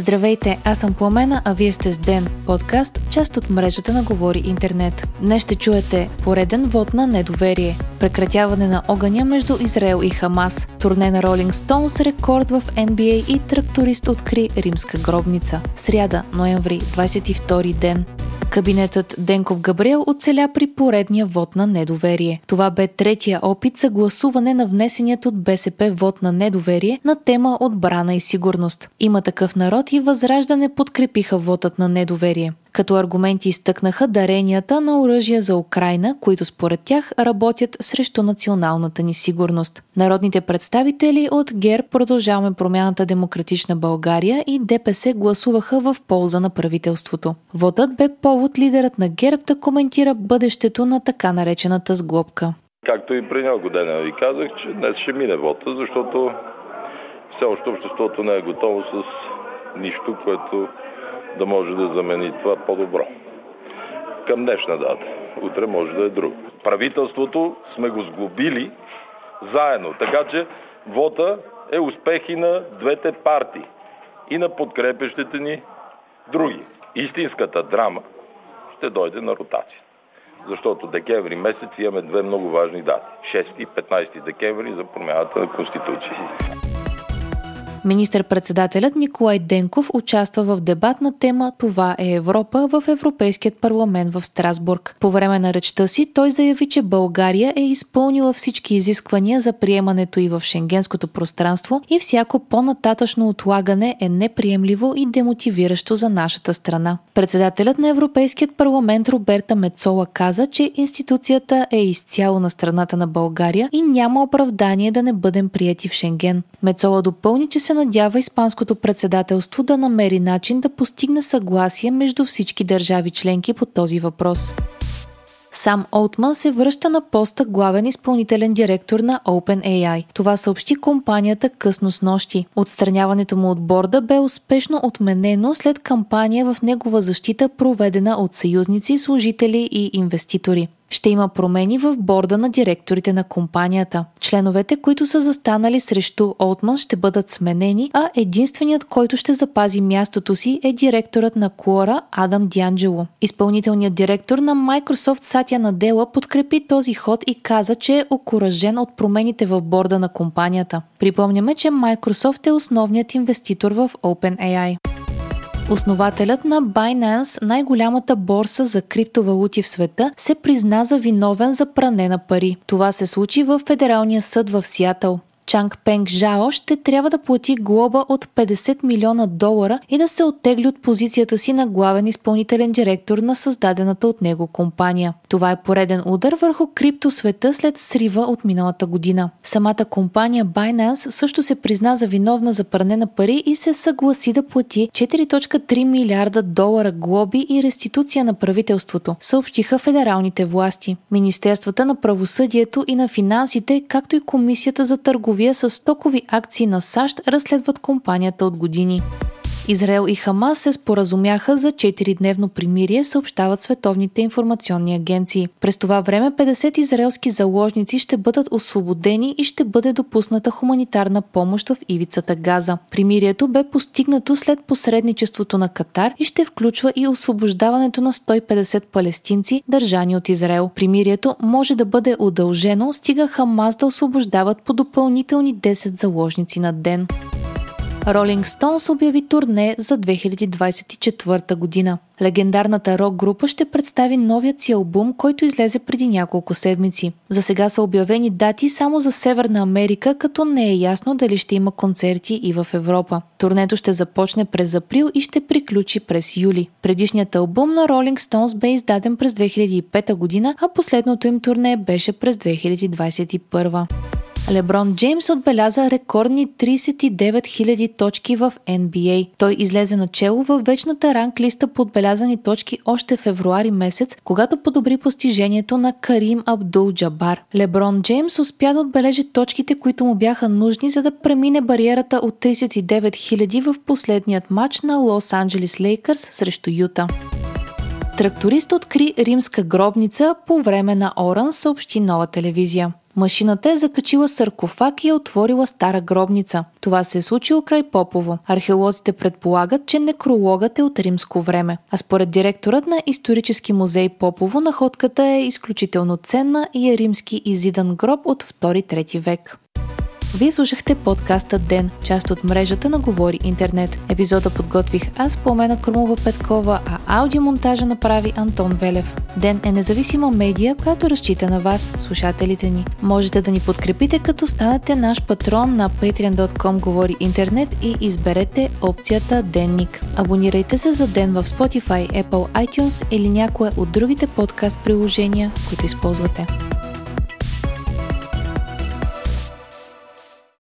Здравейте, аз съм Пламена, а вие сте с Ден, подкаст, част от мрежата на Говори Интернет. Днес ще чуете пореден вод на недоверие, прекратяване на огъня между Израел и Хамас, турне на Ролинг Стоунс, рекорд в NBA и тракторист откри римска гробница. Сряда, ноември, 22 ден. Кабинетът Денков Габриел оцеля при поредния вод на недоверие. Това бе третия опит за гласуване на внесеният от БСП вод на недоверие на тема отбрана и сигурност. Има такъв народ и Възраждане подкрепиха вотът на недоверие. Като аргументи изтъкнаха даренията на оръжия за Украина, които според тях работят срещу националната ни сигурност. Народните представители от ГЕР продължаваме промяната Демократична България и ДПС гласуваха в полза на правителството. Вотът бе повод лидерът на ГЕРБ да коментира бъдещето на така наречената сглобка. Както и при няколко дена ви казах, че днес ще мине вота, защото все още обществото не е готово с нищо, което да може да замени това по-добро. Към днешна дата. Утре може да е друго. Правителството сме го сглобили заедно. Така че вота е успехи на двете партии и на подкрепещите ни други. Истинската драма ще дойде на ротацията. Защото декември месец имаме две много важни дати. 6 и 15 декември за промяната на Конституцията. Министър-председателят Николай Денков участва в дебат на тема Това е Европа в Европейският парламент в Страсбург. По време на речта си той заяви, че България е изпълнила всички изисквания за приемането и в шенгенското пространство и всяко по-нататъчно отлагане е неприемливо и демотивиращо за нашата страна. Председателят на Европейският парламент Роберта Мецола каза, че институцията е изцяло на страната на България и няма оправдание да не бъдем прияти в Шенген. Мецола допълни, че се надява Испанското председателство да намери начин да постигне съгласие между всички държави членки по този въпрос. Сам Олтман се връща на поста главен изпълнителен директор на OpenAI. Това съобщи компанията късно с нощи. Отстраняването му от борда бе успешно отменено след кампания в негова защита, проведена от съюзници, служители и инвеститори ще има промени в борда на директорите на компанията. Членовете, които са застанали срещу Олтман, ще бъдат сменени, а единственият, който ще запази мястото си е директорът на Quora Адам Дянджело. Изпълнителният директор на Microsoft Сатя Надела подкрепи този ход и каза, че е окоръжен от промените в борда на компанията. Припомняме, че Microsoft е основният инвеститор в OpenAI. Основателят на Binance, най-голямата борса за криптовалути в света, се призна за виновен за пране на пари. Това се случи в Федералния съд в Сиатъл. Чанг Пенг Жао ще трябва да плати глоба от 50 милиона долара и да се оттегли от позицията си на главен изпълнителен директор на създадената от него компания. Това е пореден удар върху криптосвета след срива от миналата година. Самата компания Binance също се призна за виновна за пране на пари и се съгласи да плати 4.3 милиарда долара глоби и реституция на правителството, съобщиха федералните власти. Министерствата на правосъдието и на финансите, както и Комисията за търговия търговия с стокови акции на САЩ разследват компанията от години. Израел и Хамас се споразумяха за 4-дневно примирие, съобщават световните информационни агенции. През това време 50 израелски заложници ще бъдат освободени и ще бъде допусната хуманитарна помощ в ивицата Газа. Примирието бе постигнато след посредничеството на Катар и ще включва и освобождаването на 150 палестинци, държани от Израел. Примирието може да бъде удължено, стига Хамас да освобождават по допълнителни 10 заложници на ден. Ролинг Стоунс обяви турне за 2024 година. Легендарната рок група ще представи новият си албум, който излезе преди няколко седмици. За сега са обявени дати само за Северна Америка, като не е ясно дали ще има концерти и в Европа. Турнето ще започне през април и ще приключи през юли. Предишният албум на Rolling Stones бе издаден през 2005 година, а последното им турне беше през 2021. Леброн Джеймс отбеляза рекордни 39 000 точки в NBA. Той излезе начело във вечната ранг листа по отбелязани точки още февруари месец, когато подобри постижението на Карим Абдул Джабар. Леброн Джеймс успя да отбележи точките, които му бяха нужни, за да премине бариерата от 39 000 в последният матч на Лос Анджелис Лейкърс срещу Юта. Тракторист откри римска гробница по време на Оран, съобщи нова телевизия. Машината е закачила саркофаг и е отворила стара гробница. Това се е случило край Попово. Археолозите предполагат, че некрологът е от римско време. А според директорът на исторически музей Попово, находката е изключително ценна и е римски изидан гроб от 2-3 век. Вие слушахте подкаста Ден, част от мрежата на Говори Интернет. Епизода подготвих аз, Пламена Крумова Петкова, а аудиомонтажа направи Антон Велев. Ден е независима медия, която разчита на вас, слушателите ни. Можете да ни подкрепите, като станете наш патрон на patreon.com Говори Интернет и изберете опцията Денник. Абонирайте се за Ден в Spotify, Apple, iTunes или някое от другите подкаст приложения, които използвате.